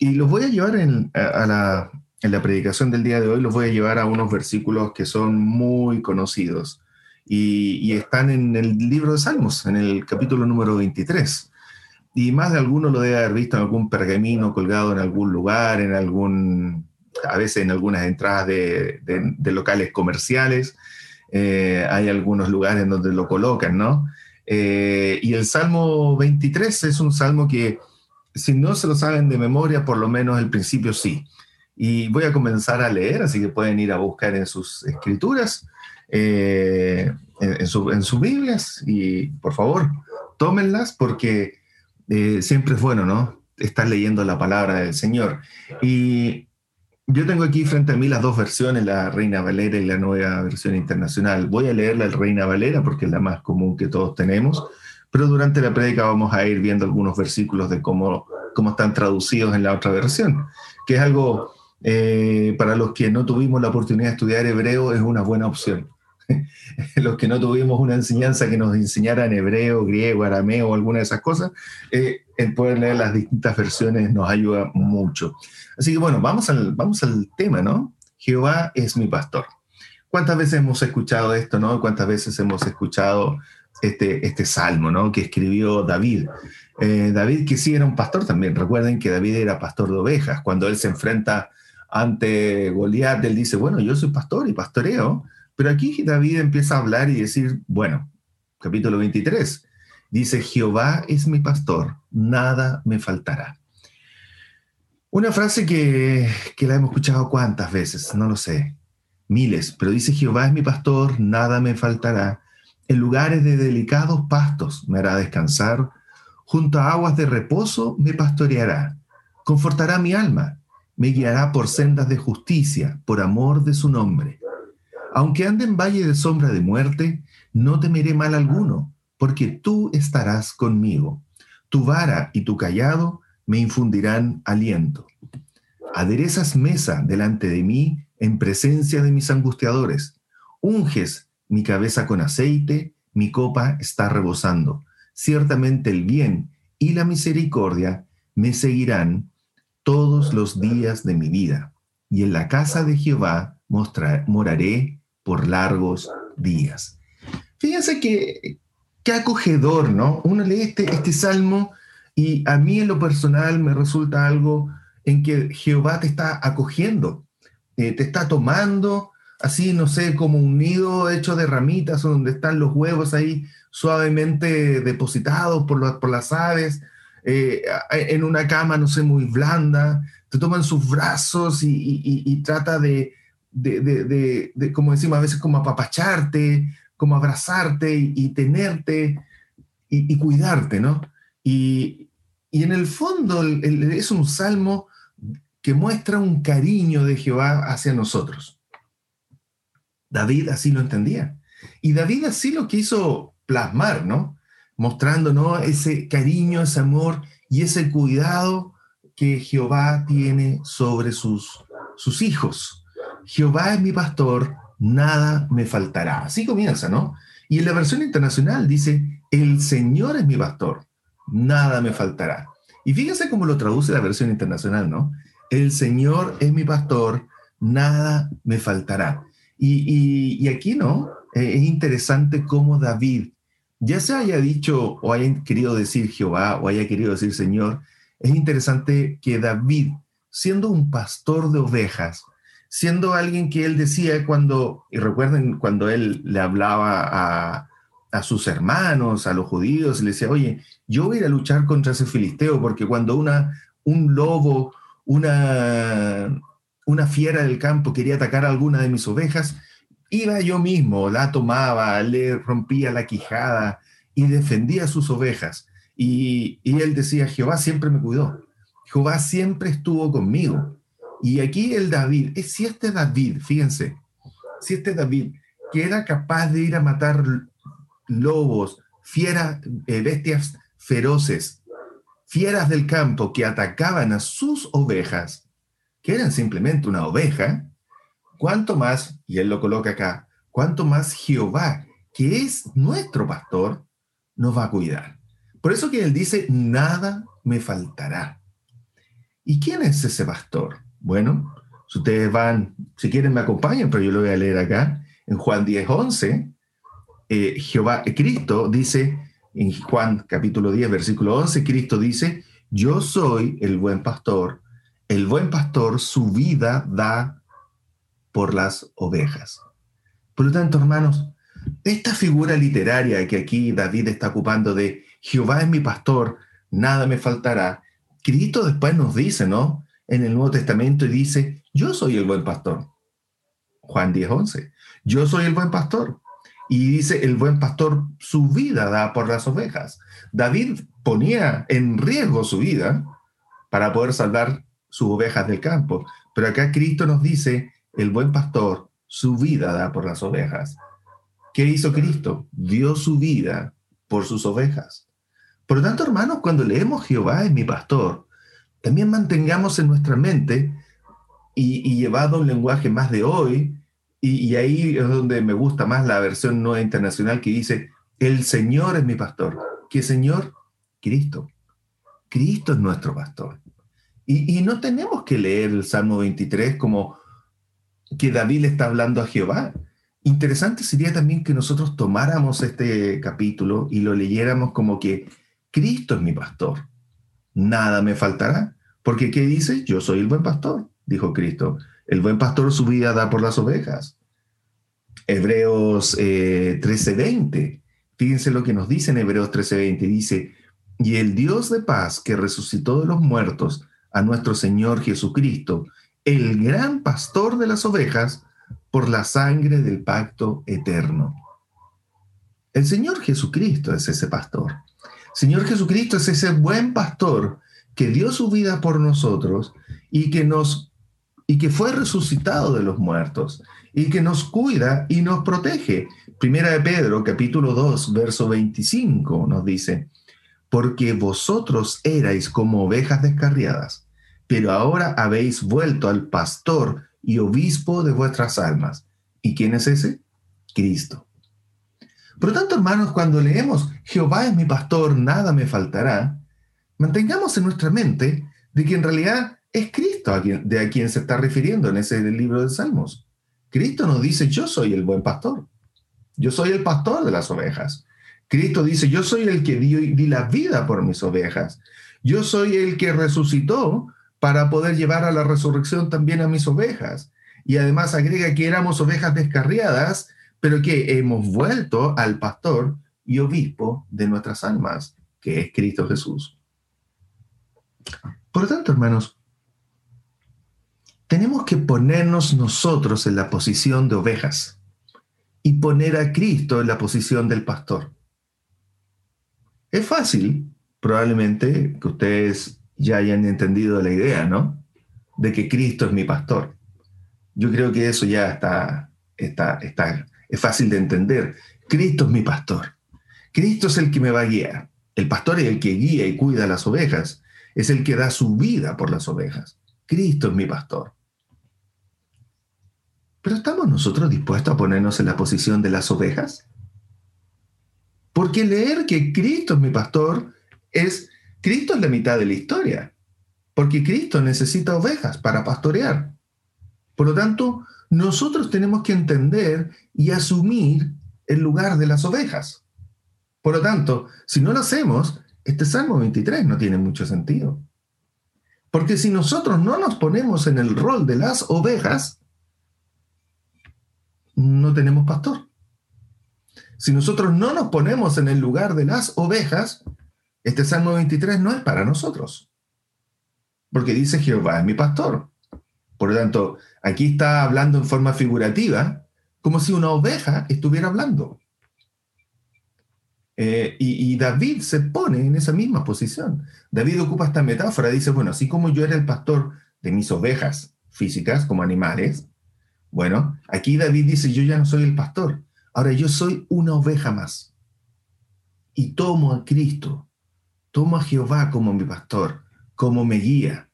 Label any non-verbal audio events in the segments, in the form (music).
y los voy a llevar en, a, la, predicación del día de hoy, los voy a llevar a unos versículos que son muy conocidos y, están en el libro de Salmos, en el capítulo número 23. Y más de alguno lo debe haber visto en algún pergamino colgado en algún lugar, en algún, a veces en algunas entradas de, locales comerciales. Eh, hay algunos lugares donde lo colocan, ¿no? Eh, y el Salmo 23 es un salmo que si no se lo saben de memoria, por lo menos el principio sí. Y voy a comenzar a leer, así que pueden ir a buscar en sus escrituras, eh, en, sus Biblias, y por favor, tómenlas porque eh, siempre es bueno, ¿no? Estar leyendo la palabra del Señor. Y yo tengo aquí frente a mí las dos versiones, la Reina Valera y la nueva versión internacional. Voy a leer la Reina Valera porque es la más común que todos tenemos pero durante la prédica vamos a ir viendo algunos versículos de cómo, cómo están traducidos en la otra versión, que es algo, eh, para los que no tuvimos la oportunidad de estudiar hebreo, es una buena opción. (laughs) los que no tuvimos una enseñanza que nos enseñara en hebreo, griego, arameo o alguna de esas cosas, eh, el poder leer las distintas versiones nos ayuda mucho. Así que bueno, vamos al, vamos al tema, ¿no? Jehová es mi pastor. ¿Cuántas veces hemos escuchado esto, no? ¿Cuántas veces hemos escuchado este, este salmo ¿no? que escribió David. Eh, David que sí era un pastor también. Recuerden que David era pastor de ovejas. Cuando él se enfrenta ante Goliat, él dice, bueno, yo soy pastor y pastoreo. Pero aquí David empieza a hablar y decir, bueno, capítulo 23, dice, Jehová es mi pastor, nada me faltará. Una frase que, que la hemos escuchado cuántas veces, no lo sé, miles, pero dice, Jehová es mi pastor, nada me faltará en lugares de delicados pastos me hará descansar, junto a aguas de reposo me pastoreará, confortará mi alma, me guiará por sendas de justicia, por amor de su nombre. Aunque ande en valle de sombra de muerte, no temeré mal alguno, porque tú estarás conmigo. Tu vara y tu callado me infundirán aliento. Aderezas mesa delante de mí en presencia de mis angustiadores. Unges mi cabeza con aceite, mi copa está rebosando. Ciertamente el bien y la misericordia me seguirán todos los días de mi vida, y en la casa de Jehová moraré por largos días. Fíjense que, qué acogedor, ¿no? Uno lee este, este salmo y a mí en lo personal me resulta algo en que Jehová te está acogiendo, eh, te está tomando, así, no sé, como un nido hecho de ramitas donde están los huevos ahí suavemente depositados por, por las aves, eh, en una cama, no sé, muy blanda, te toman sus brazos y, trata de, de, como decimos a veces, como apapacharte, como abrazarte y, tenerte y, cuidarte, ¿no? Y, en el fondo es un salmo que muestra un cariño de Jehová hacia nosotros. David así lo entendía. Y David así lo quiso plasmar, ¿no? Mostrando, ¿no? Ese cariño, ese amor y ese cuidado que Jehová tiene sobre sus, sus hijos. Jehová es mi pastor, nada me faltará. Así comienza, ¿no? Y en la versión internacional dice, el Señor es mi pastor, nada me faltará. Y fíjense cómo lo traduce la versión internacional, ¿no? El Señor es mi pastor, nada me faltará. Y, aquí, ¿no? Eh, es interesante cómo David, ya se haya dicho o haya querido decir Jehová o haya querido decir Señor, es interesante que David, siendo un pastor de ovejas, siendo alguien que él decía cuando, y recuerden cuando él le hablaba a, a sus hermanos, a los judíos, y le decía, oye, yo voy a ir a luchar contra ese filisteo, porque cuando una, un lobo, una, una fiera del campo quería atacar a alguna de mis ovejas, iba yo mismo, la tomaba, le rompía la quijada y defendía sus ovejas. Y, él decía, Jehová siempre me cuidó, Jehová siempre estuvo conmigo. Y aquí el David, es si este David, fíjense, si este David, que era capaz de ir a matar lobos, fieras, eh, bestias feroces, fieras del campo que atacaban a sus ovejas, que simplemente una oveja, cuánto más, y él lo coloca acá, cuánto más Jehová, que es nuestro pastor, nos va a cuidar. Por eso que él dice, nada me faltará. ¿Y quién es ese pastor? Bueno, si ustedes van, si quieren me acompañan, pero yo lo voy a leer acá, en Juan 10, 11, eh, Jehová, eh, Cristo dice, en Juan capítulo 10, versículo 11, Cristo dice, yo soy el buen pastor, el buen pastor su vida da por las ovejas. Por lo tanto, hermanos, esta figura literaria que aquí David está ocupando de Jehová es mi pastor, nada me faltará, Cristo después nos dice, ¿no? En el Nuevo Testamento dice, yo soy el buen pastor. Juan 10, 11. Yo soy el buen pastor. Y dice, el buen pastor su vida da por las ovejas. David ponía en riesgo su vida para poder salvar sus ovejas del campo. Pero acá Cristo nos dice, el buen pastor su vida da por las ovejas. ¿Qué hizo Cristo? Dio su vida por sus ovejas. Por lo tanto, hermanos, cuando leemos Jehová es mi pastor, también mantengamos en nuestra mente y, llevado un lenguaje más de hoy, y, ahí es donde me gusta más la versión nueva internacional que dice, el Señor es mi pastor. ¿Qué Señor? Cristo. Cristo es nuestro pastor. Y, no tenemos que leer el Salmo 23 como que David le está hablando a Jehová. Interesante sería también que nosotros tomáramos este capítulo y lo leyéramos como que Cristo es mi pastor. Nada me faltará. Porque ¿qué dice? Yo soy el buen pastor, dijo Cristo. El buen pastor su vida da por las ovejas. Hebreos 13:20. Eh, Fíjense lo que nos dice en Hebreos 13:20. Dice, y el Dios de paz que resucitó de los muertos a nuestro Señor Jesucristo, el gran pastor de las ovejas, por la sangre del pacto eterno. El Señor Jesucristo es ese pastor. Señor Jesucristo es ese buen pastor que dio su vida por nosotros y que nos y que fue resucitado de los muertos y que nos cuida y nos protege. Primera de Pedro, capítulo 2, verso 25 nos dice, porque vosotros erais como ovejas descarriadas, pero ahora habéis vuelto al pastor y obispo de vuestras almas. ¿Y quién es ese? Cristo. Por lo tanto, hermanos, cuando leemos Jehová es mi pastor, nada me faltará, mantengamos en nuestra mente de que en realidad es Cristo de a quien se está refiriendo en ese libro de Salmos. Cristo nos dice, yo soy el buen pastor. Yo soy el pastor de las ovejas. Cristo dice, yo soy el que di, la vida por mis ovejas. Yo soy el que resucitó para poder llevar a la resurrección también a mis ovejas. Y además agrega que éramos ovejas descarriadas, pero que hemos vuelto al pastor y obispo de nuestras almas, que es Cristo Jesús. Por lo tanto, hermanos, tenemos que ponernos nosotros en la posición de ovejas y poner a Cristo en la posición del pastor. Es fácil, probablemente, que ustedes ya hayan entendido la idea, ¿no? De que Cristo es mi pastor. Yo creo que eso ya está, está, está, es fácil de entender. Cristo es mi pastor. Cristo es el que me va a guiar. El pastor es el que guía y cuida las ovejas. Es el que da su vida por las ovejas. Cristo es mi pastor. Pero ¿estamos nosotros dispuestos a ponernos en la posición de las ovejas? Porque leer que Cristo es mi pastor es Cristo es la mitad de la historia, porque Cristo necesita ovejas para pastorear. Por lo tanto, nosotros tenemos que entender y asumir el lugar de las ovejas. Por lo tanto, si no lo hacemos, este Salmo 23 no tiene mucho sentido. Porque si nosotros no nos ponemos en el rol de las ovejas, no tenemos pastor. Si nosotros no nos ponemos en el lugar de las ovejas, este Salmo 23 no es para nosotros, porque dice Jehová es mi pastor. Por lo tanto, aquí está hablando en forma figurativa, como si una oveja estuviera hablando. Eh, y, y, David se pone en esa misma posición. David ocupa esta metáfora, dice, bueno, así como yo era el pastor de mis ovejas físicas como animales, bueno, aquí David dice, yo ya no soy el pastor, ahora yo soy una oveja más. Y tomo a Cristo Tomo a Jehová como mi pastor, como me guía.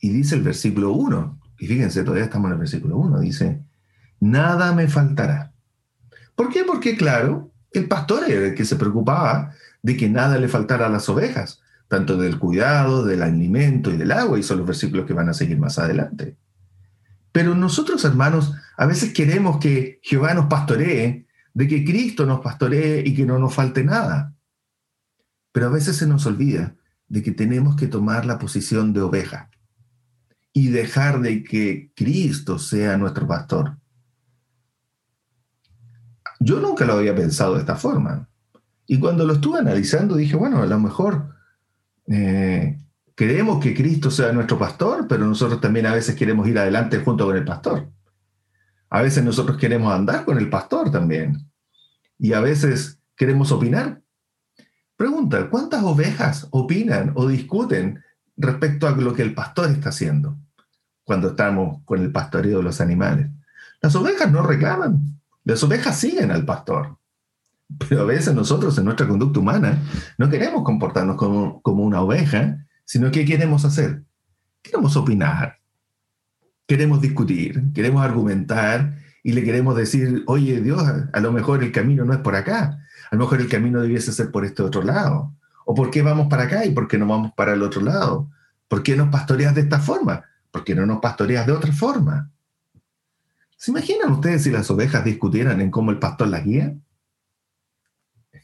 Y dice el versículo 1, y fíjense, todavía estamos en el versículo 1, dice, nada me faltará. ¿Por qué? Porque claro, el pastor era el que se preocupaba de que nada le faltara a las ovejas, tanto del cuidado, del alimento y del agua, y son los versículos que van a seguir más adelante. Pero nosotros, hermanos, a veces queremos que Jehová nos pastoree, de que Cristo nos pastoree y que no nos falte nada. Pero a veces se nos olvida de que tenemos que tomar la posición de oveja y dejar de que Cristo sea nuestro pastor. Yo nunca lo había pensado de esta forma. Y cuando lo estuve analizando dije, bueno, a lo mejor eh, queremos que Cristo sea nuestro pastor, pero nosotros también a veces queremos ir adelante junto con el pastor. A veces nosotros queremos andar con el pastor también. Y a veces queremos opinar. Pregunta, ¿cuántas ovejas opinan o discuten respecto a lo que el pastor está haciendo cuando estamos con el pastoreo de los animales? Las ovejas no reclaman, las ovejas siguen al pastor. Pero a veces nosotros en nuestra conducta humana no queremos comportarnos como, como una oveja, sino que queremos hacer? Queremos opinar, queremos discutir, queremos argumentar y le queremos decir, oye Dios, a lo mejor el camino no es por acá, a lo mejor el camino debiese ser por este otro lado. ¿O por qué vamos para acá y por qué no vamos para el otro lado? ¿Por qué nos pastoreas de esta forma? ¿Por qué no nos pastoreas de otra forma? ¿Se imaginan ustedes si las ovejas discutieran en cómo el pastor las guía?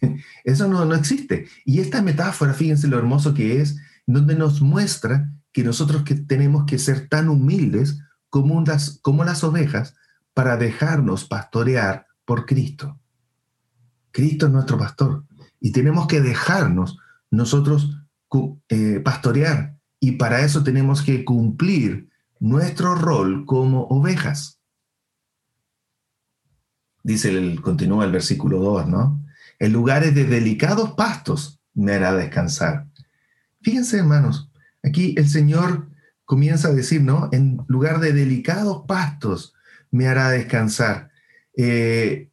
(laughs) Eso no, no existe. Y esta metáfora, fíjense lo hermoso que es, donde nos muestra que nosotros que tenemos que ser tan humildes como las, como las ovejas para dejarnos pastorear por Cristo. Cristo es nuestro pastor y tenemos que dejarnos nosotros eh, pastorear y para eso tenemos que cumplir nuestro rol como ovejas. Dice el, continúa el versículo 2, ¿no? En lugares de delicados pastos me hará descansar. Fíjense, hermanos, aquí el Señor comienza a decir, ¿no? En lugar de delicados pastos me hará descansar. Eh,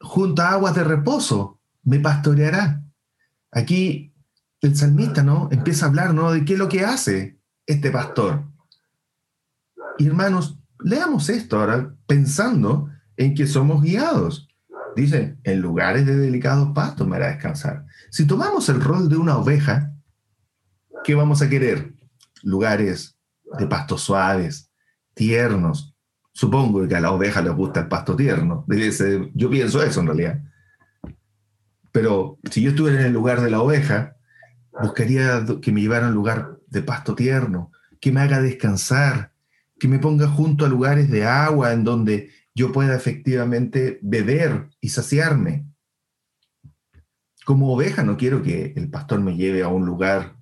junto a aguas de reposo me pastoreará. Aquí el salmista, ¿no? Empieza a hablar, ¿no? De qué es lo que hace este pastor. Hermanos, leamos esto ahora pensando en que somos guiados. Dice, en lugares de delicados pastos me hará descansar. Si tomamos el rol de una oveja, ¿qué vamos a querer? Lugares de pastos suaves, tiernos. Supongo que a la oveja le gusta el pasto tierno. yo pienso eso en realidad. Pero si yo estuviera en el lugar de la oveja, buscaría que me llevara a un lugar de pasto tierno, que me haga descansar, que me ponga junto a lugares de agua en donde yo pueda efectivamente beber y saciarme. Como oveja no quiero que el pastor me lleve a un lugar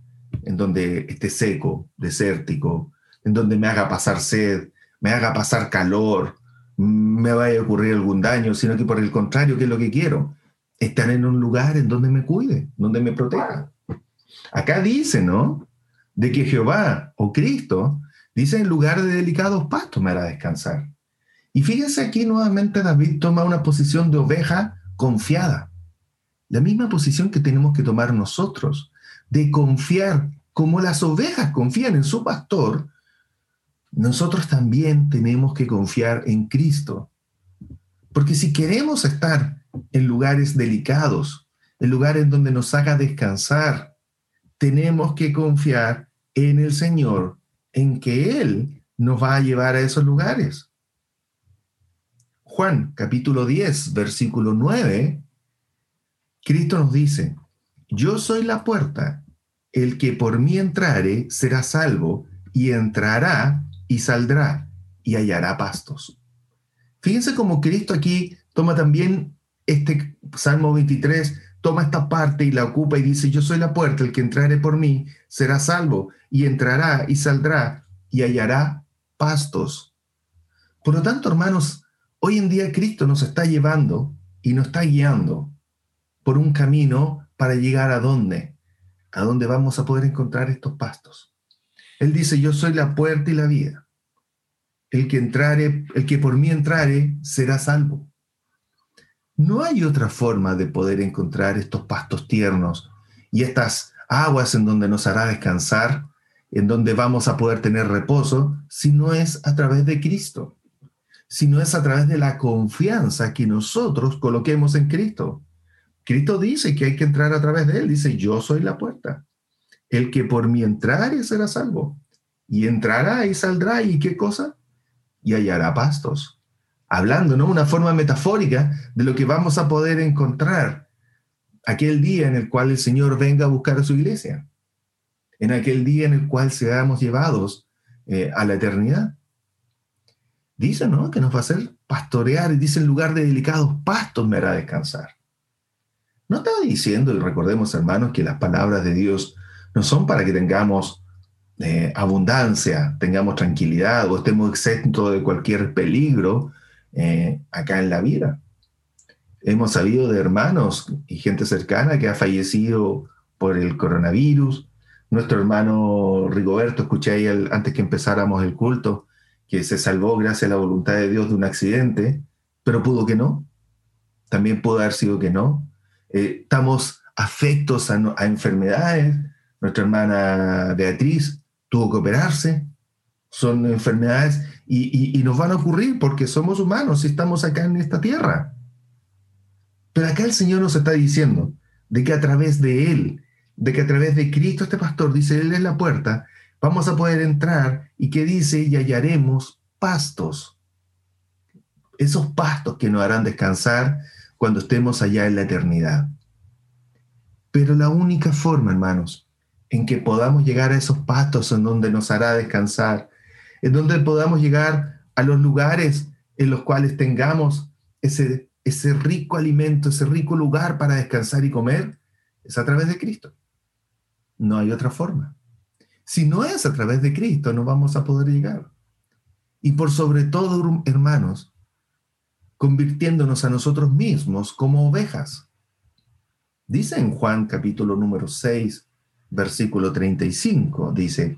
en donde esté seco, desértico, en donde me haga pasar sed, me haga pasar calor, me vaya a ocurrir algún daño, sino que por el contrario, ¿qué es lo que quiero? Estar en un lugar en donde me cuide, donde me proteja. Acá dice, ¿no? De que Jehová o Cristo dice en lugar de delicados pastos me hará descansar. Y fíjense aquí nuevamente David toma una posición de oveja confiada. La misma posición que tenemos que tomar nosotros, de confiar como las ovejas confían en su pastor, nosotros también tenemos que confiar en Cristo. Porque si queremos estar en lugares delicados, en lugares donde nos haga descansar, tenemos que confiar en el Señor, en que Él nos va a llevar a esos lugares. Juan capítulo 10, versículo 9, Cristo nos dice, yo soy la puerta, el que por mí entrare será salvo y entrará y saldrá y hallará pastos. Fíjense cómo Cristo aquí toma también este Salmo 23, toma esta parte y la ocupa y dice, yo soy la puerta, el que entrare por mí será salvo y entrará y saldrá y hallará pastos. Por lo tanto, hermanos, Hoy en día Cristo nos está llevando y nos está guiando por un camino para llegar a dónde, a dónde vamos a poder encontrar estos pastos. Él dice, yo soy la puerta y la vida. El que entrare, el que por mí entrare, será salvo. No hay otra forma de poder encontrar estos pastos tiernos y estas aguas en donde nos hará descansar, en donde vamos a poder tener reposo, si no es a través de Cristo sino es a través de la confianza que nosotros coloquemos en Cristo. Cristo dice que hay que entrar a través de él. Dice, yo soy la puerta. El que por mí entrare será salvo. Y entrará y saldrá y qué cosa? Y hallará pastos. Hablando, ¿no? Una forma metafórica de lo que vamos a poder encontrar aquel día en el cual el Señor venga a buscar a su iglesia. En aquel día en el cual seamos llevados eh, a la eternidad. Dice, ¿no? Que nos va a hacer pastorear y dice en lugar de delicados pastos me hará descansar. No estaba diciendo, y recordemos hermanos, que las palabras de Dios no son para que tengamos eh, abundancia, tengamos tranquilidad o estemos exentos de cualquier peligro eh, acá en la vida. Hemos sabido de hermanos y gente cercana que ha fallecido por el coronavirus. Nuestro hermano Rigoberto, escuché ahí antes que empezáramos el culto, que se salvó gracias a la voluntad de Dios de un accidente, pero pudo que no. También pudo haber sido que no. Eh, estamos afectos a, enfermedades. Nuestra hermana Beatriz tuvo que operarse. Son enfermedades y, nos van a ocurrir porque somos humanos y estamos acá en esta tierra. Pero acá el Señor nos está diciendo de que a través de Él, de que a través de Cristo este pastor, dice, Él es la puerta, vamos a poder entrar y que dice, y hallaremos pastos. Esos pastos que nos harán descansar cuando estemos allá en la eternidad. Pero la única forma, hermanos, en que podamos llegar a esos pastos en donde nos hará descansar, en donde podamos llegar a los lugares en los cuales tengamos ese, ese rico alimento, ese rico lugar para descansar y comer, es a través de Cristo. No hay otra forma. Si no es a través de Cristo, no vamos a poder llegar. Y por sobre todo, hermanos, convirtiéndonos a nosotros mismos como ovejas. Dice en Juan capítulo número 6, versículo 35, dice,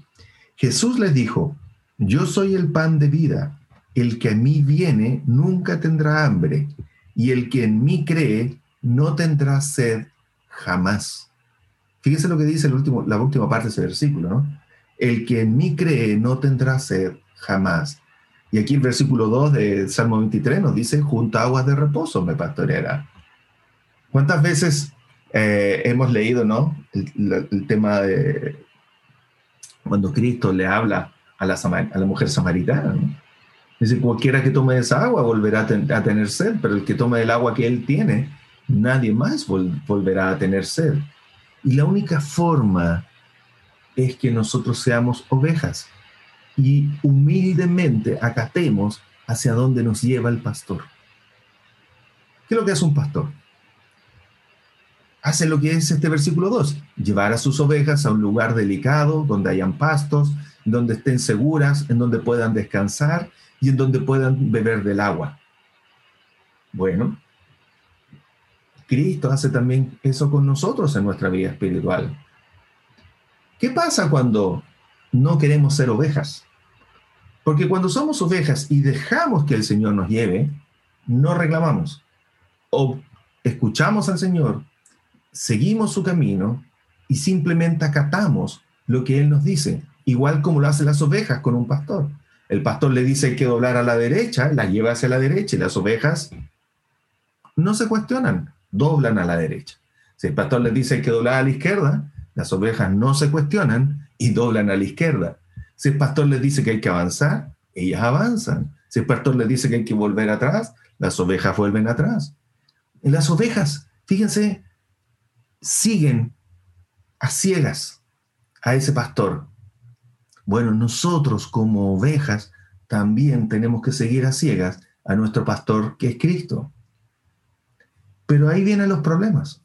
Jesús les dijo, yo soy el pan de vida, el que a mí viene nunca tendrá hambre, y el que en mí cree no tendrá sed jamás. Fíjense lo que dice el último, la última parte de ese versículo, ¿no? El que en mí cree no tendrá sed jamás. Y aquí el versículo 2 de Salmo 23 nos dice, junto a aguas de reposo me pastoreará. ¿Cuántas veces eh, hemos leído, no? El, tema de cuando Cristo le habla a la, a la mujer samaritana, Dice, cualquiera que tome esa agua volverá a, tener sed, pero el que tome el agua que él tiene, nadie más volverá a tener sed. Y la única forma es que nosotros seamos ovejas y humildemente acatemos hacia dónde nos lleva el pastor. ¿Qué es lo que hace un pastor? Hace lo que es este versículo 2, llevar a sus ovejas a un lugar delicado, donde hayan pastos, donde estén seguras, en donde puedan descansar y en donde puedan beber del agua. Bueno, Cristo hace también eso con nosotros en nuestra vida espiritual. ¿Qué pasa cuando no queremos ser ovejas? Porque cuando somos ovejas y dejamos que el Señor nos lleve, no reclamamos. O escuchamos al Señor, seguimos su camino y simplemente acatamos lo que Él nos dice, igual como lo hacen las ovejas con un pastor. El pastor le dice que doblar a la derecha, la lleva hacia la derecha y las ovejas no se cuestionan, doblan a la derecha. Si el pastor les dice que doblar a la izquierda, las ovejas no se cuestionan y doblan a la izquierda. Si el pastor les dice que hay que avanzar, ellas avanzan. Si el pastor les dice que hay que volver atrás, las ovejas vuelven atrás. Y las ovejas, fíjense, siguen a ciegas a ese pastor. Bueno, nosotros como ovejas también tenemos que seguir a ciegas a nuestro pastor que es Cristo. Pero ahí vienen los problemas.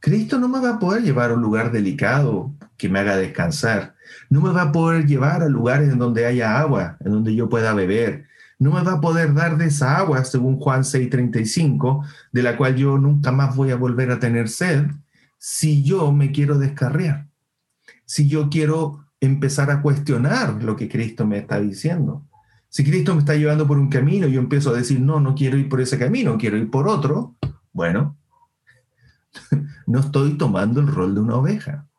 Cristo no me va a poder llevar a un lugar delicado que me haga descansar. No me va a poder llevar a lugares en donde haya agua, en donde yo pueda beber. No me va a poder dar de esa agua, según Juan 6:35, de la cual yo nunca más voy a volver a tener sed, si yo me quiero descarriar. Si yo quiero empezar a cuestionar lo que Cristo me está diciendo. Si Cristo me está llevando por un camino y yo empiezo a decir, no, no quiero ir por ese camino, quiero ir por otro, bueno, (laughs) no estoy tomando el rol de una oveja.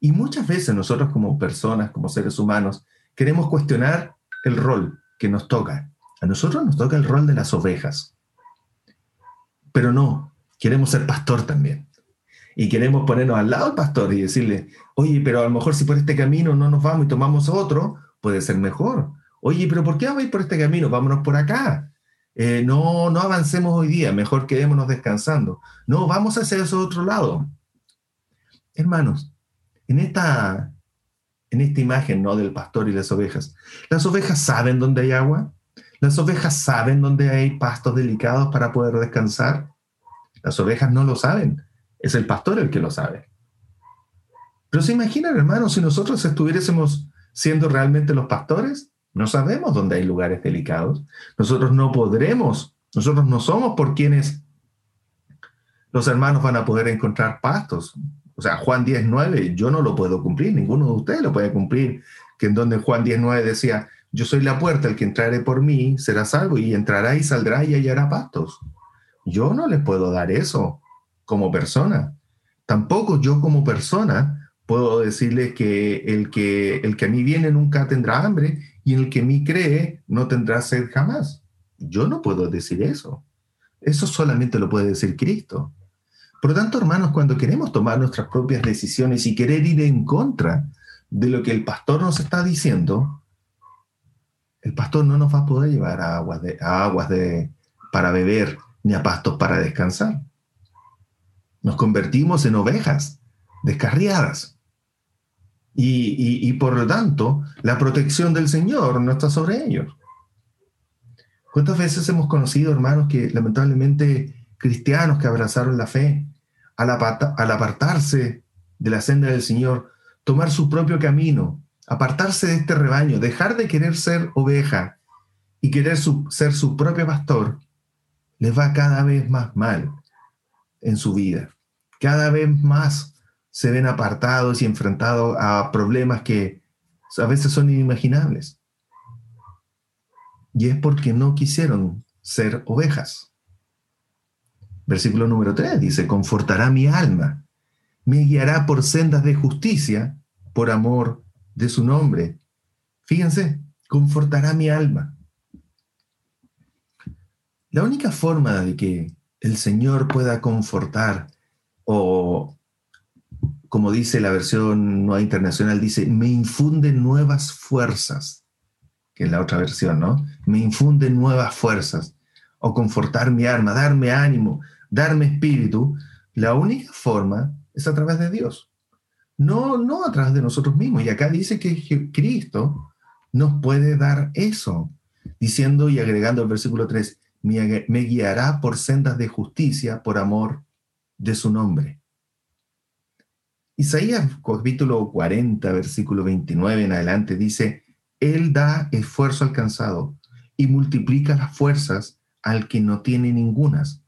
Y muchas veces nosotros como personas, como seres humanos, queremos cuestionar el rol que nos toca. A nosotros nos toca el rol de las ovejas. Pero no, queremos ser pastor también. Y queremos ponernos al lado del pastor y decirle, oye, pero a lo mejor si por este camino no nos vamos y tomamos otro, puede ser mejor. Oye, pero ¿por qué vamos a ir por este camino? Vámonos por acá. Eh, no, no avancemos hoy día, mejor quedémonos descansando. No, vamos hacia ese otro lado. Hermanos, en esta, en esta imagen ¿no? del pastor y las ovejas, ¿las ovejas saben dónde hay agua? ¿Las ovejas saben dónde hay pastos delicados para poder descansar? Las ovejas no lo saben, es el pastor el que lo sabe. Pero se imaginan, hermanos, si nosotros estuviésemos siendo realmente los pastores, no sabemos dónde hay lugares delicados. Nosotros no podremos, nosotros no somos por quienes los hermanos van a poder encontrar pastos. O sea, Juan 10.9, yo no lo puedo cumplir, ninguno de ustedes lo puede cumplir, que en donde Juan 10.9 decía, yo soy la puerta, el que entrare por mí será salvo y entrará y saldrá y hallará pastos. Yo no les puedo dar eso como persona. Tampoco yo como persona puedo decirles que el que, el que a mí viene nunca tendrá hambre y el que a mí cree no tendrá sed jamás. Yo no puedo decir eso. Eso solamente lo puede decir Cristo. Por lo tanto, hermanos, cuando queremos tomar nuestras propias decisiones y querer ir en contra de lo que el pastor nos está diciendo, el pastor no nos va a poder llevar a aguas, de, aguas de, para beber ni a pastos para descansar. Nos convertimos en ovejas descarriadas. Y, y, por lo tanto, la protección del Señor no está sobre ellos. ¿Cuántas veces hemos conocido, hermanos, que lamentablemente cristianos que abrazaron la fe, al, apartarse de la senda del Señor, tomar su propio camino, apartarse de este rebaño, dejar de querer ser oveja y querer ser su propio pastor, les va cada vez más mal en su vida. Cada vez más se ven apartados y enfrentados a problemas que a veces son inimaginables. Y es porque no quisieron ser ovejas. Versículo número 3 dice, confortará mi alma, me guiará por sendas de justicia, por amor de su nombre. Fíjense, confortará mi alma. La única forma de que el Señor pueda confortar, o como dice la versión nueva internacional, dice, me infunde nuevas fuerzas, que es la otra versión, ¿no? Me infunde nuevas fuerzas, o confortar mi alma, darme ánimo, darme espíritu, la única forma es a través de Dios. No, no a través de nosotros mismos. Y acá dice que Cristo nos puede dar eso, diciendo y agregando el versículo 3, me, guiará por sendas de justicia por amor de su nombre. Isaías capítulo 40, versículo 29 en adelante dice, Él da esfuerzo alcanzado y multiplica las fuerzas al que no tiene ningunas.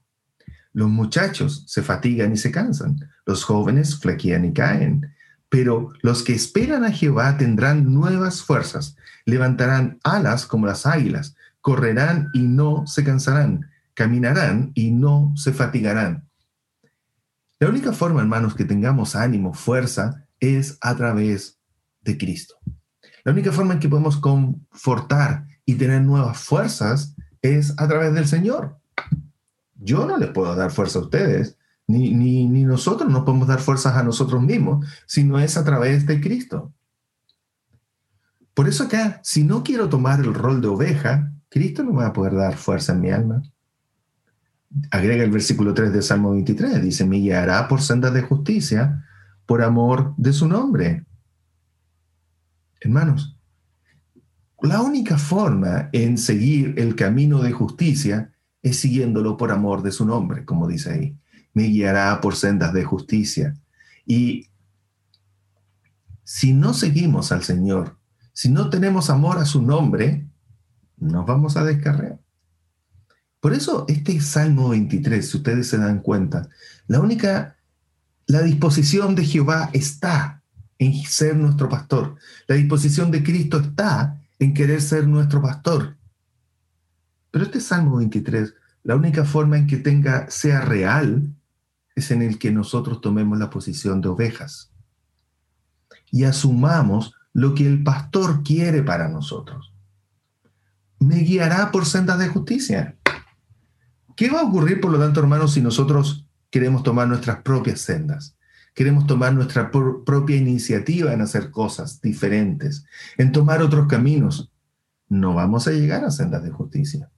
Los muchachos se fatigan y se cansan, los jóvenes flaquean y caen, pero los que esperan a Jehová tendrán nuevas fuerzas, levantarán alas como las águilas, correrán y no se cansarán, caminarán y no se fatigarán. La única forma, hermanos, que tengamos ánimo, fuerza, es a través de Cristo. La única forma en que podemos confortar y tener nuevas fuerzas es a través del Señor. Yo no les puedo dar fuerza a ustedes, ni, ni, nosotros no podemos dar fuerzas a nosotros mismos, sino es a través de Cristo. Por eso acá, si no quiero tomar el rol de oveja, Cristo no va a poder dar fuerza en mi alma. Agrega el versículo 3 de Salmo 23, dice, me guiará por sendas de justicia, por amor de su nombre. Hermanos, la única forma en seguir el camino de justicia es siguiéndolo por amor de su nombre, como dice ahí. Me guiará por sendas de justicia. Y si no seguimos al Señor, si no tenemos amor a su nombre, nos vamos a descarrear. Por eso este Salmo 23, si ustedes se dan cuenta, la única, la disposición de Jehová está en ser nuestro pastor. La disposición de Cristo está en querer ser nuestro pastor. Pero este Salmo 23, la única forma en que tenga, sea real, es en el que nosotros tomemos la posición de ovejas y asumamos lo que el pastor quiere para nosotros. Me guiará por sendas de justicia. ¿Qué va a ocurrir, por lo tanto, hermanos, si nosotros queremos tomar nuestras propias sendas. Queremos tomar nuestra propia iniciativa en hacer cosas diferentes, en tomar otros caminos. No vamos a llegar a sendas de justicia.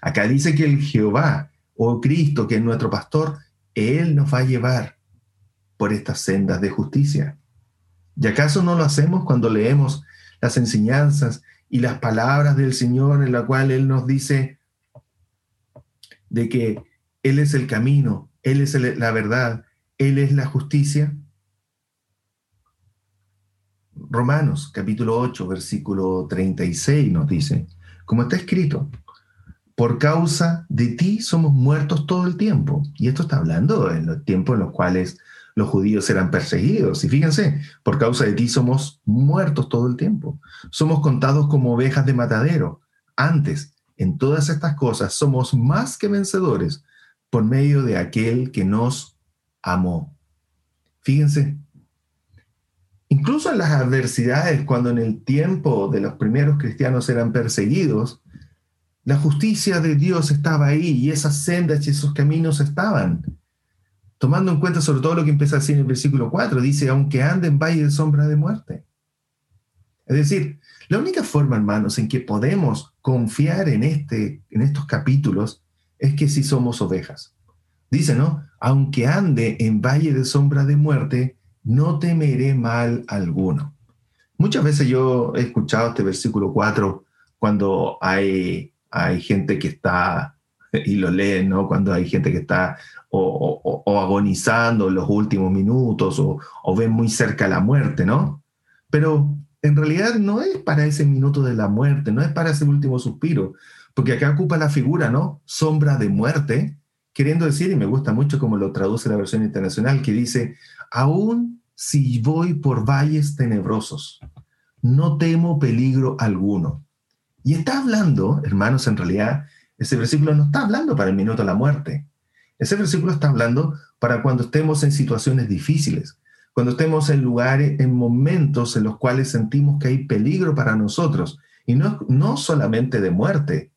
Acá dice que el Jehová o Cristo, que es nuestro pastor, Él nos va a llevar por estas sendas de justicia. ¿Y acaso no lo hacemos cuando leemos las enseñanzas y las palabras del Señor en la cual Él nos dice de que Él es el camino, Él es la verdad, Él es la justicia? Romanos capítulo 8, versículo 36 nos dice, como está escrito, por causa de ti somos muertos todo el tiempo. Y esto está hablando en los tiempos en los cuales los judíos eran perseguidos. Y fíjense, por causa de ti somos muertos todo el tiempo. Somos contados como ovejas de matadero. Antes, en todas estas cosas, somos más que vencedores por medio de aquel que nos amó. Fíjense, incluso en las adversidades, cuando en el tiempo de los primeros cristianos eran perseguidos, la justicia de Dios estaba ahí y esas sendas y esos caminos estaban tomando en cuenta sobre todo lo que empieza así en el versículo 4, dice, aunque ande en valle de sombra de muerte. Es decir, la única forma, hermanos, en que podemos confiar en, este, en estos capítulos es que si somos ovejas. Dice, ¿no? Aunque ande en valle de sombra de muerte, no temeré mal alguno. Muchas veces yo he escuchado este versículo 4 cuando hay, hay gente que está, (laughs) y lo leen, ¿no? Cuando hay gente que está o, agonizando los últimos minutos o, o ven muy cerca la muerte, ¿no? Pero en realidad no es para ese minuto de la muerte, no es para ese último suspiro, porque acá ocupa la figura, ¿no? Sombra de muerte, queriendo decir, y me gusta mucho como lo traduce la versión internacional, que dice, aún si voy por valles tenebrosos, no temo peligro alguno. Y está hablando, hermanos, en realidad, ese versículo no está hablando para el minuto de la muerte, ese versículo está hablando para cuando estemos en situaciones difíciles, cuando estemos en lugares, en momentos en los cuales sentimos que hay peligro para nosotros, y no, no solamente de muerte,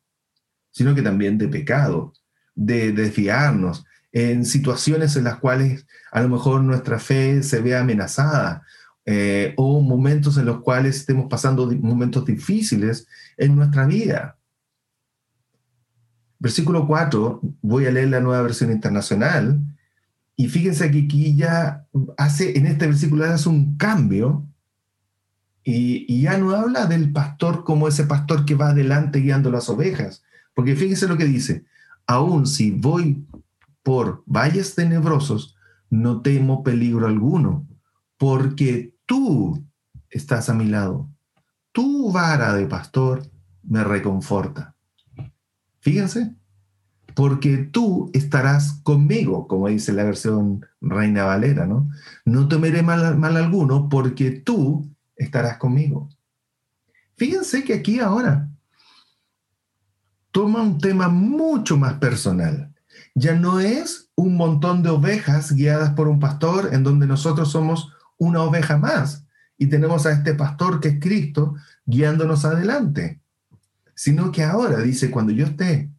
sino que también de pecado, de desviarnos, en situaciones en las cuales a lo mejor nuestra fe se ve amenazada, eh, o momentos en los cuales estemos pasando momentos difíciles en nuestra vida. Versículo 4, voy a leer la nueva versión internacional, y fíjense que aquí ya hace, en este versículo hace un cambio, y, y, ya no habla del pastor como ese pastor que va adelante guiando las ovejas, porque fíjense lo que dice, aún si voy por valles tenebrosos, no temo peligro alguno, porque tú estás a mi lado, tu vara de pastor me reconforta. Fíjense, porque tú estarás conmigo, como dice la versión Reina Valera, ¿no? No temeré mal, mal alguno porque tú estarás conmigo. Fíjense que aquí ahora toma un tema mucho más personal. Ya no es un montón de ovejas guiadas por un pastor en donde nosotros somos una oveja más y tenemos a este pastor que es Cristo guiándonos adelante sino que ahora dice, cuando yo esté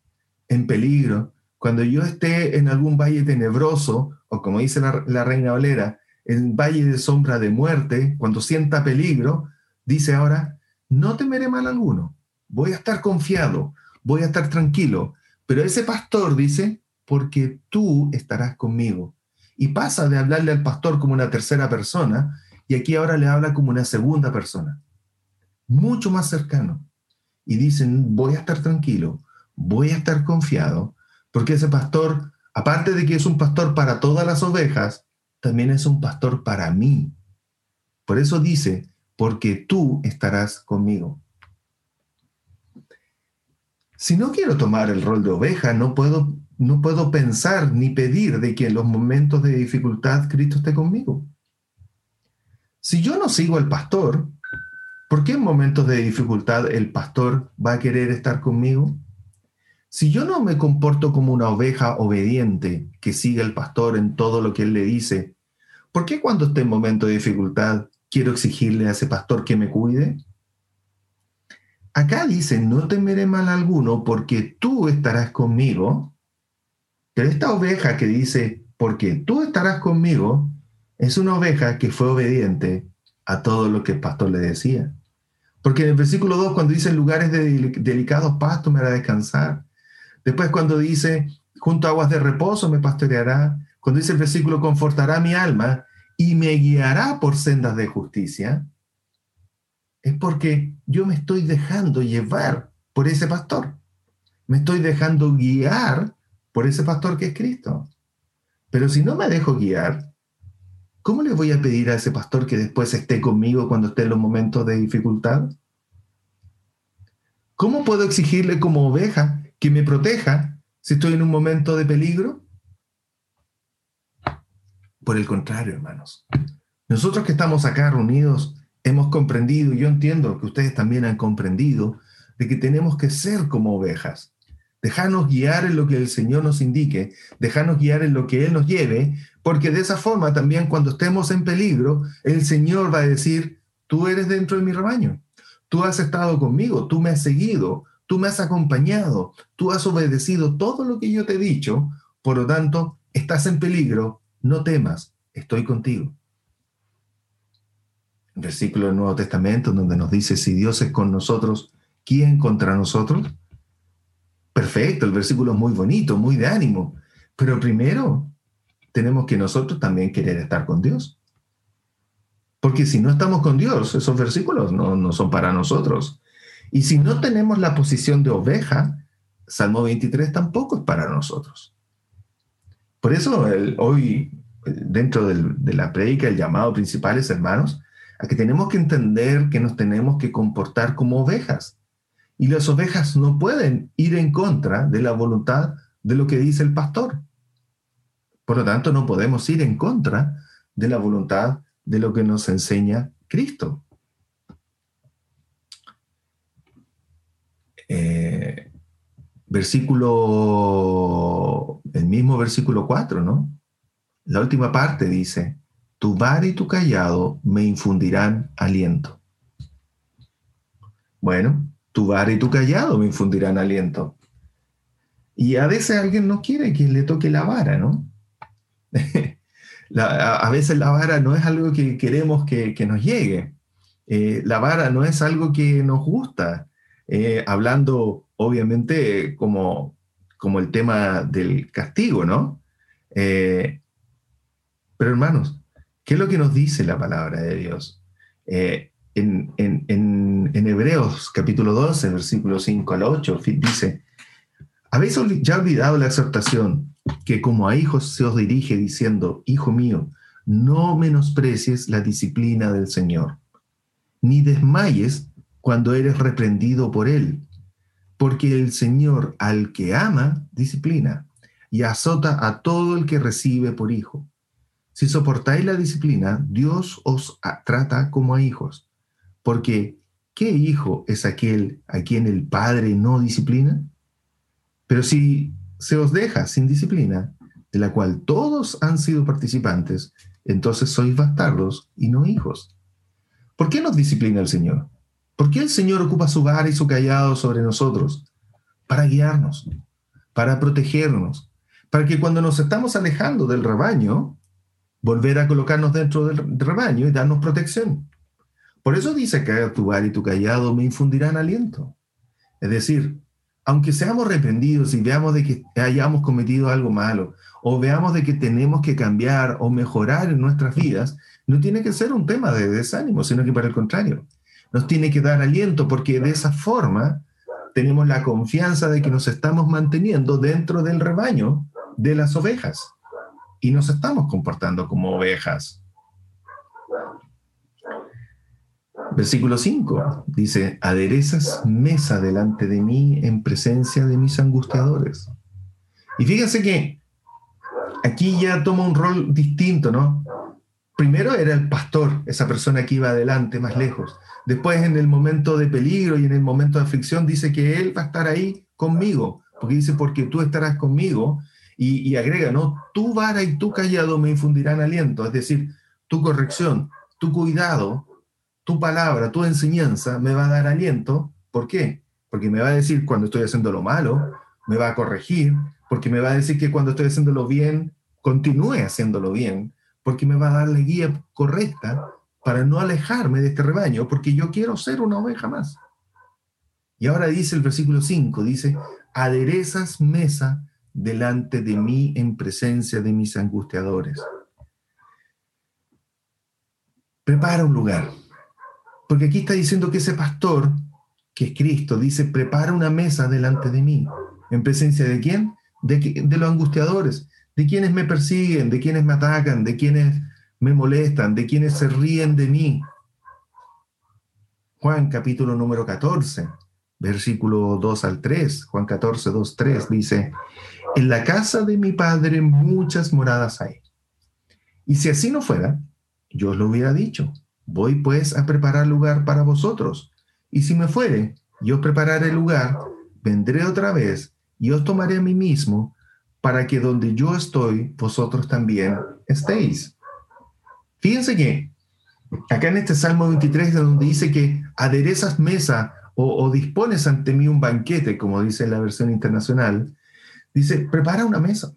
en peligro, cuando yo esté en algún valle tenebroso, o como dice la, reina Valera, en valle de sombra de muerte, cuando sienta peligro, dice ahora, no temeré mal alguno, voy a estar confiado, voy a estar tranquilo. Pero ese pastor dice, porque tú estarás conmigo. Y pasa de hablarle al pastor como una tercera persona, y aquí ahora le habla como una segunda persona, mucho más cercano y dicen, voy a estar tranquilo, voy a estar confiado, porque ese pastor, aparte de que es un pastor para todas las ovejas, también es un pastor para mí. Por eso dice, porque tú estarás conmigo. Si no quiero tomar el rol de oveja, no puedo, no puedo pensar ni pedir de que en los momentos de dificultad Cristo esté conmigo. Si yo no sigo al pastor, ¿Por qué en momentos de dificultad el pastor va a querer estar conmigo? Si yo no me comporto como una oveja obediente que sigue al pastor en todo lo que él le dice, ¿por qué cuando esté en momento de dificultad quiero exigirle a ese pastor que me cuide? Acá dice, no temeré mal alguno porque tú estarás conmigo. Pero esta oveja que dice, porque tú estarás conmigo, es una oveja que fue obediente a todo lo que el pastor le decía. Porque en el versículo 2, cuando dice lugares de delicados pastos me hará descansar. Después cuando dice, junto a aguas de reposo me pastoreará. Cuando dice el versículo, confortará mi alma y me guiará por sendas de justicia. Es porque yo me estoy dejando llevar por ese pastor. Me estoy dejando guiar por ese pastor que es Cristo. Pero si no me dejo guiar, ¿cómo le voy a pedir a ese pastor que después esté conmigo cuando esté en los momentos de dificultad? ¿Cómo puedo exigirle como oveja que me proteja si estoy en un momento de peligro? Por el contrario, hermanos. Nosotros que estamos acá reunidos hemos comprendido, y yo entiendo que ustedes también han comprendido, de que tenemos que ser como ovejas. Dejarnos guiar en lo que el Señor nos indique, dejarnos guiar en lo que Él nos lleve, porque de esa forma también cuando estemos en peligro, el Señor va a decir, tú eres dentro de mi rebaño, tú has estado conmigo, tú me has seguido, tú me has acompañado, tú has obedecido todo lo que yo te he dicho, por lo tanto, estás en peligro, no temas, estoy contigo. Versículo del Nuevo Testamento donde nos dice, si Dios es con nosotros, ¿quién contra nosotros? Perfecto, el versículo es muy bonito, muy de ánimo, pero primero tenemos que nosotros también querer estar con Dios. Porque si no estamos con Dios, esos versículos no, son para nosotros. Y si no tenemos la posición de oveja, Salmo 23 tampoco es para nosotros. Por eso hoy, dentro de la predica, el llamado principal es, hermanos, a que tenemos que entender que nos tenemos que comportar como ovejas. Y las ovejas no pueden ir en contra de la voluntad de lo que dice el pastor. Por lo tanto, no podemos ir en contra de la voluntad de lo que nos enseña Cristo. Eh, versículo, el mismo versículo 4, ¿no? La última parte dice, tu bar y tu callado me infundirán aliento. Bueno, tu vara y tu callado me infundirán aliento. Y a veces alguien no quiere que le toque la vara, ¿no? (laughs) a, veces la vara no es algo que queremos que, nos llegue. Eh, la vara no es algo que nos gusta. Eh, hablando, obviamente, como, como el tema del castigo, ¿no? Eh, pero hermanos, ¿qué es lo que nos dice la palabra de Dios? En, Hebreos capítulo 12, versículo 5 al 8, dice, ¿habéis ya olvidado la exhortación que como a hijos se os dirige diciendo, Hijo mío, no menosprecies la disciplina del Señor, ni desmayes cuando eres reprendido por Él, porque el Señor al que ama, disciplina, y azota a todo el que recibe por hijo. Si soportáis la disciplina, Dios os trata como a hijos. Porque, ¿qué hijo es aquel a quien el padre no disciplina? Pero si se os deja sin disciplina, de la cual todos han sido participantes, entonces sois bastardos y no hijos. ¿Por qué nos disciplina el Señor? ¿Por qué el Señor ocupa su vara y su callado sobre nosotros? Para guiarnos, para protegernos, para que cuando nos estamos alejando del rebaño, volver a colocarnos dentro del rebaño y darnos protección. Por eso dice que tu bar y tu callado me infundirán aliento. Es decir, aunque seamos reprendidos y veamos de que hayamos cometido algo malo, o veamos de que tenemos que cambiar o mejorar en nuestras vidas, no tiene que ser un tema de desánimo, sino que para el contrario, nos tiene que dar aliento porque de esa forma tenemos la confianza de que nos estamos manteniendo dentro del rebaño de las ovejas y nos estamos comportando como ovejas. Versículo 5 dice, aderezas mesa delante de mí en presencia de mis angustiadores. Y fíjense que aquí ya toma un rol distinto, ¿no? Primero era el pastor, esa persona que iba adelante, más lejos. Después en el momento de peligro y en el momento de aflicción dice que él va a estar ahí conmigo, porque dice, porque tú estarás conmigo. Y, agrega, ¿no? Tu vara y tu callado me infundirán aliento, es decir, tu corrección, tu cuidado, tu palabra, tu enseñanza me va a dar aliento. ¿Por qué? Porque me va a decir cuando estoy haciendo lo malo, me va a corregir, porque me va a decir que cuando estoy haciendo lo bien, continúe haciéndolo bien, porque me va a dar la guía correcta para no alejarme de este rebaño, porque yo quiero ser una oveja más. Y ahora dice el versículo 5, dice, aderezas mesa delante de mí en presencia de mis angustiadores. Prepara un lugar. Porque aquí está diciendo que ese pastor, que es Cristo, dice, prepara una mesa delante de mí. ¿En presencia de quién? De, los angustiadores, de quienes me persiguen, de quienes me atacan, de quienes me molestan, de quienes se ríen de mí. Juan capítulo número 14, versículo 2 al 3, Juan 14, 2, 3 dice, en la casa de mi padre muchas moradas hay. Y si así no fuera, yo os lo hubiera dicho, voy pues a preparar lugar para vosotros. Y si me fuere, yo prepararé lugar, vendré otra vez y os tomaré a mí mismo, para que donde yo estoy, vosotros también estéis. Fíjense que acá en este Salmo 23, donde dice que aderezas mesa o, dispones ante mí un banquete, como dice la versión internacional, dice, prepara una mesa.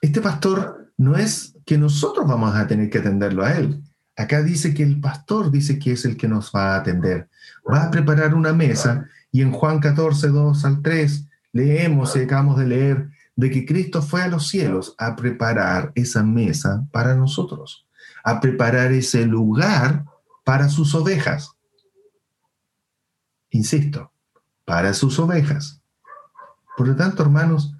Este pastor no es que nosotros vamos a tener que atenderlo a él. Acá dice que el pastor dice que es el que nos va a atender. Va a preparar una mesa y en Juan 14, 2 al 3 leemos y acabamos de leer de que Cristo fue a los cielos a preparar esa mesa para nosotros, a preparar ese lugar para sus ovejas insisto, para sus ovejas. Por lo tanto, hermanos,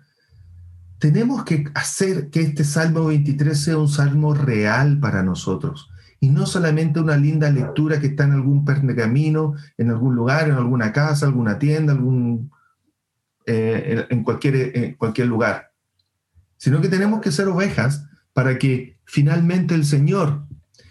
tenemos que hacer que este Salmo 23 sea un salmo real para nosotros y no solamente una linda lectura que está en algún pergamino, en algún lugar, en alguna casa, alguna tienda, algún, eh, en, cualquier, en cualquier lugar, sino que tenemos que ser ovejas para que finalmente el Señor,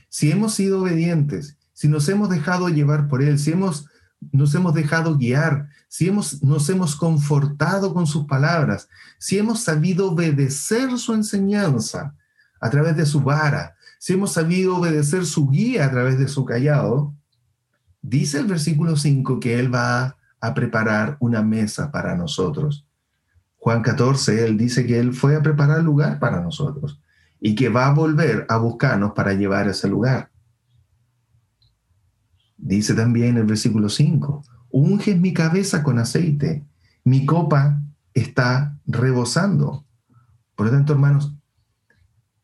si hemos sido obedientes, si nos hemos dejado llevar por Él, si hemos nos hemos dejado guiar, si hemos, nos hemos confortado con sus palabras, si hemos sabido obedecer su enseñanza a través de su vara, si hemos sabido obedecer su guía a través de su callado, dice el versículo 5 que Él va a preparar una mesa para nosotros. Juan 14, Él dice que Él fue a preparar lugar para nosotros y que va a volver a buscarnos para llevar ese lugar. Dice también el versículo 5, unges mi cabeza con aceite, mi copa está rebosando. Por lo tanto, hermanos,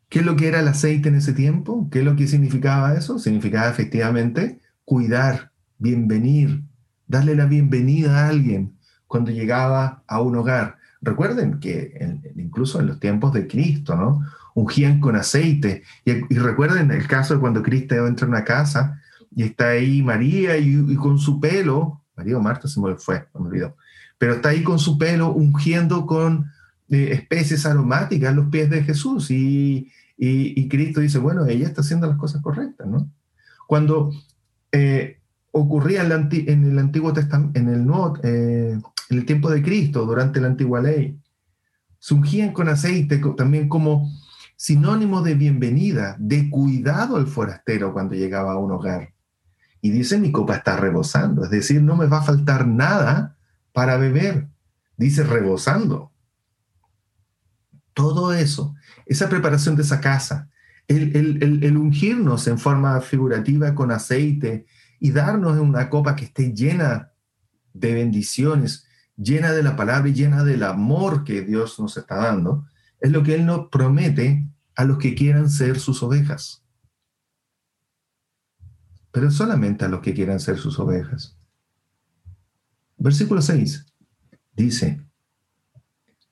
¿qué es lo que era el aceite en ese tiempo? ¿Qué es lo que significaba eso? Significaba efectivamente cuidar, bienvenir, darle la bienvenida a alguien cuando llegaba a un hogar. Recuerden que incluso en los tiempos de Cristo, ¿no? Ungían con aceite. Y, y, recuerden el caso de cuando Cristo entra en una casa y está ahí María y, con su pelo, María o Marta se me fue, me olvidó, pero está ahí con su pelo ungiendo con eh, especies aromáticas los pies de Jesús y, y, Cristo dice, bueno, ella está haciendo las cosas correctas, ¿no? Cuando eh, ocurría en, el Antiguo Testamento, en el, Nuevo, eh, en el tiempo de Cristo, durante la antigua ley, se ungían con aceite también como sinónimo de bienvenida, de cuidado al forastero cuando llegaba a un hogar. Y dice, mi copa está rebosando, es decir, no me va a faltar nada para beber. Dice, rebosando. Todo eso, esa preparación de esa casa, el, ungirnos en forma figurativa con aceite y darnos una copa que esté llena de bendiciones, llena de la palabra y llena del amor que Dios nos está dando, es lo que Él nos promete a los que quieran ser sus ovejas pero solamente a los que quieran ser sus ovejas. Versículo 6 dice,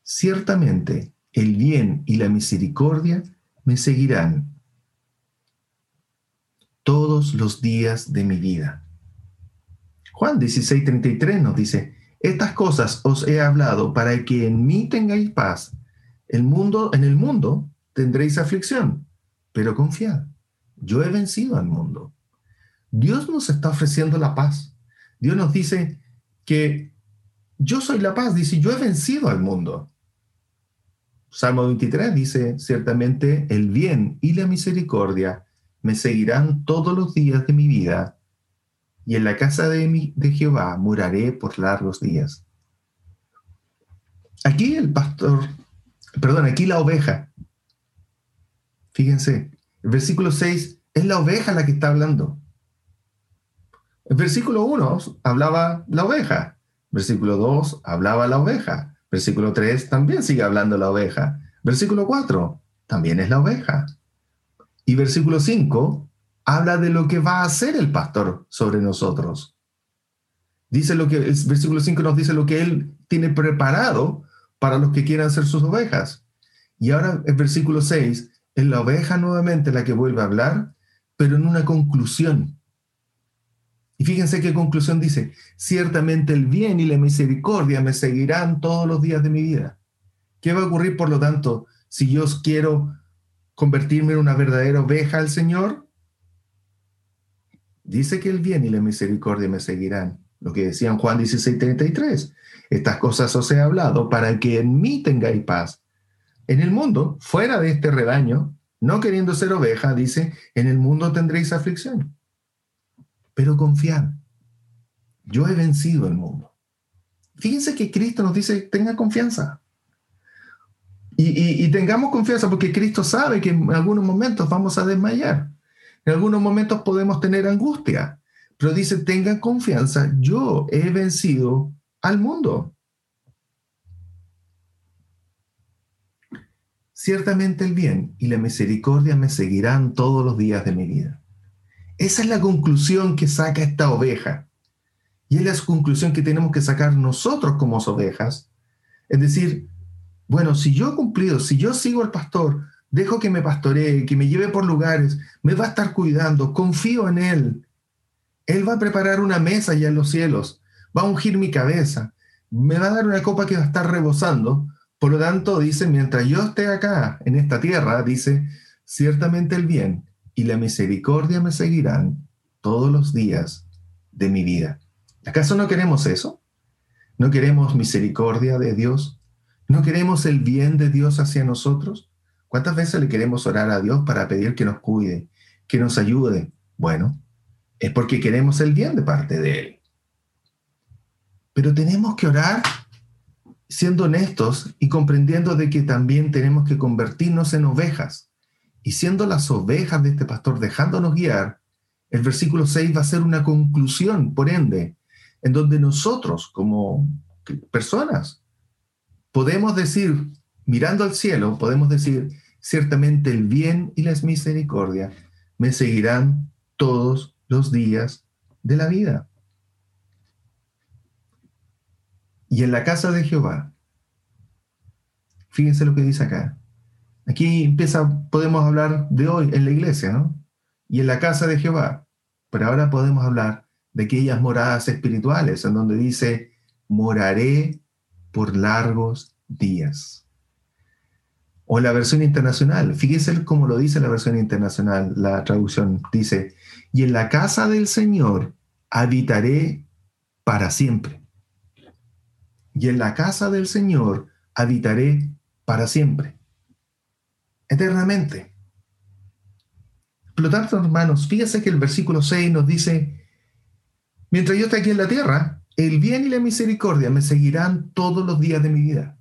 ciertamente el bien y la misericordia me seguirán todos los días de mi vida. Juan 16:33 nos dice, estas cosas os he hablado para que en mí tengáis paz. El mundo, en el mundo tendréis aflicción, pero confiad, yo he vencido al mundo. Dios nos está ofreciendo la paz. Dios nos dice que yo soy la paz, dice, yo he vencido al mundo. Salmo 23 dice, ciertamente el bien y la misericordia me seguirán todos los días de mi vida, y en la casa de, mi, de Jehová moraré por largos días. Aquí el pastor, perdón, aquí la oveja, Fíjense, el versículo 6 es la oveja la que está hablando. El versículo 1 hablaba la oveja. Versículo 2 hablaba la oveja. Versículo 3 también sigue hablando la oveja. Versículo 4 también es la oveja. Y versículo 5 habla de lo que va a hacer el pastor sobre nosotros. Dice lo que, el versículo 5 nos dice lo que él tiene preparado para los que quieran ser sus ovejas. Y ahora el versículo 6 es la oveja nuevamente la que vuelve a hablar, pero en una conclusión. Y fíjense qué conclusión dice, ciertamente el bien y la misericordia me seguirán todos los días de mi vida. ¿Qué va a ocurrir, por lo tanto, si yo quiero convertirme en una verdadera oveja al Señor? Dice que el bien y la misericordia me seguirán. Lo que decía Juan 16:33. Estas cosas os he hablado para que en mí tengáis paz. En el mundo, fuera de este rebaño, no queriendo ser oveja, dice, en el mundo tendréis aflicción. Pero confiad, yo he vencido el mundo. Fíjense que Cristo nos dice, tenga confianza. Y, y, tengamos confianza porque Cristo sabe que en algunos momentos vamos a desmayar. En algunos momentos podemos tener angustia. Pero dice, tengan confianza, yo he vencido al mundo. Ciertamente el bien y la misericordia me seguirán todos los días de mi vida. Esa es la conclusión que saca esta oveja. Y es la conclusión que tenemos que sacar nosotros como ovejas. Es decir, bueno, si yo he cumplido, si yo sigo al pastor, dejo que me pastoree, que me lleve por lugares, me va a estar cuidando, confío en él. Él va a preparar una mesa ya en los cielos, va a ungir mi cabeza, me va a dar una copa que va a estar rebosando. Por lo tanto, dice, mientras yo esté acá, en esta tierra, dice, ciertamente el bien y la misericordia me seguirán todos los días de mi vida. ¿Acaso no queremos eso? ¿No queremos misericordia de Dios? ¿No queremos el bien de Dios hacia nosotros? ¿Cuántas veces le queremos orar a Dios para pedir que nos cuide, que nos ayude? Bueno, es porque queremos el bien de parte de Él. Pero tenemos que orar siendo honestos y comprendiendo de que también tenemos que convertirnos en ovejas. Y siendo las ovejas de este pastor, dejándonos guiar, el versículo 6 va a ser una conclusión, por ende, en donde nosotros como personas podemos decir, mirando al cielo, podemos decir, ciertamente el bien y la misericordia me seguirán todos los días de la vida. y en la casa de Jehová. Fíjense lo que dice acá. Aquí empieza, podemos hablar de hoy en la iglesia, ¿no? Y en la casa de Jehová. Pero ahora podemos hablar de aquellas moradas espirituales, en donde dice, moraré por largos días. O la versión internacional, fíjense cómo lo dice la versión internacional, la traducción, dice, y en la casa del Señor habitaré para siempre y en la casa del Señor habitaré para siempre, eternamente. Por lo tanto, hermanos, fíjense que el versículo 6 nos dice, mientras yo esté aquí en la tierra, el bien y la misericordia me seguirán todos los días de mi vida.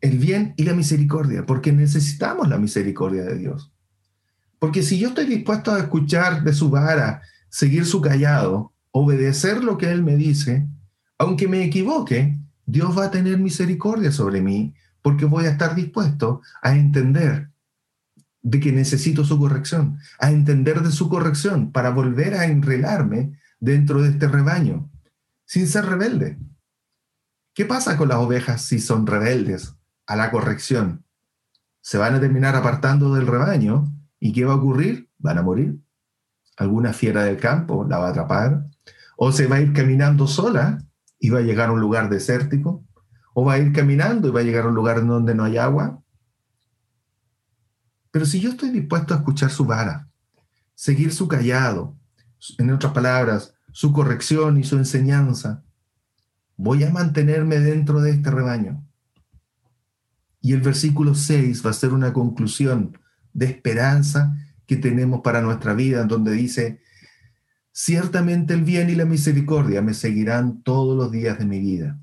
El bien y la misericordia, porque necesitamos la misericordia de Dios. Porque si yo estoy dispuesto a escuchar de su vara, seguir su callado, obedecer lo que Él me dice, aunque me equivoque, Dios va a tener misericordia sobre mí porque voy a estar dispuesto a entender de que necesito su corrección, a entender de su corrección para volver a enrelarme dentro de este rebaño, sin ser rebelde. ¿Qué pasa con las ovejas si son rebeldes a la corrección? Se van a terminar apartando del rebaño y ¿qué va a ocurrir? Van a morir. Alguna fiera del campo la va a atrapar o se va a ir caminando sola y va a llegar a un lugar desértico, o va a ir caminando y va a llegar a un lugar donde no hay agua. Pero si yo estoy dispuesto a escuchar su vara, seguir su callado, en otras palabras, su corrección y su enseñanza, voy a mantenerme dentro de este rebaño. Y el versículo 6 va a ser una conclusión de esperanza que tenemos para nuestra vida, donde dice, Ciertamente el bien y la misericordia me seguirán todos los días de mi vida.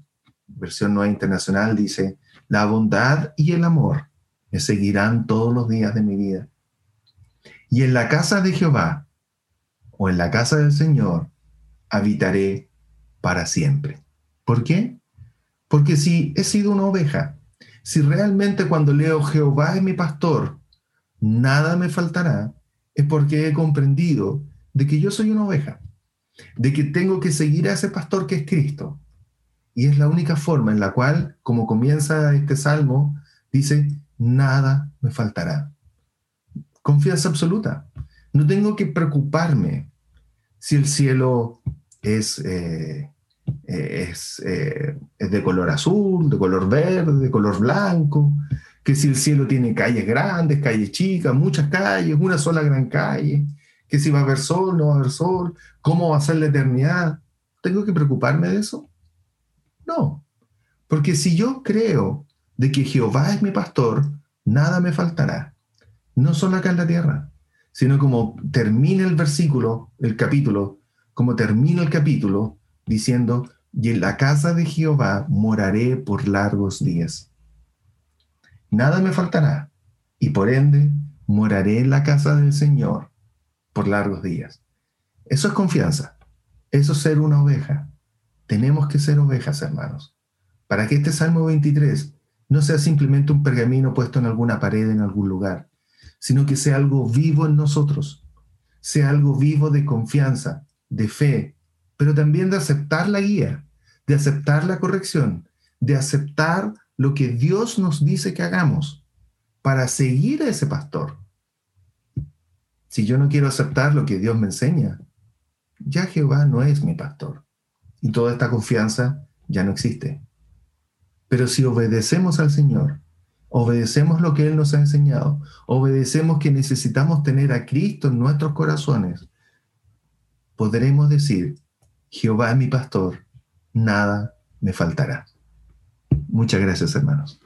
Versión Nueva Internacional dice, la bondad y el amor me seguirán todos los días de mi vida. Y en la casa de Jehová o en la casa del Señor habitaré para siempre. ¿Por qué? Porque si he sido una oveja, si realmente cuando leo Jehová es mi pastor, nada me faltará, es porque he comprendido de que yo soy una oveja, de que tengo que seguir a ese pastor que es Cristo. Y es la única forma en la cual, como comienza este salmo, dice, nada me faltará. Confianza absoluta. No tengo que preocuparme si el cielo es, eh, es, eh, es de color azul, de color verde, de color blanco, que si el cielo tiene calles grandes, calles chicas, muchas calles, una sola gran calle, que si va a haber sol, no va a haber sol, cómo va a ser la eternidad. ¿Tengo que preocuparme de eso? No, porque si yo creo de que Jehová es mi pastor, nada me faltará. No solo acá en la tierra, sino como termina el versículo, el capítulo, como termina el capítulo diciendo, y en la casa de Jehová moraré por largos días. Nada me faltará, y por ende moraré en la casa del Señor por largos días. Eso es confianza, eso es ser una oveja. Tenemos que ser ovejas, hermanos, para que este Salmo 23 no sea simplemente un pergamino puesto en alguna pared en algún lugar, sino que sea algo vivo en nosotros, sea algo vivo de confianza, de fe, pero también de aceptar la guía, de aceptar la corrección, de aceptar lo que Dios nos dice que hagamos para seguir a ese pastor. Si yo no quiero aceptar lo que Dios me enseña, ya Jehová no es mi pastor y toda esta confianza ya no existe. Pero si obedecemos al Señor, obedecemos lo que Él nos ha enseñado, obedecemos que necesitamos tener a Cristo en nuestros corazones, podremos decir, Jehová es mi pastor, nada me faltará. Muchas gracias, hermanos.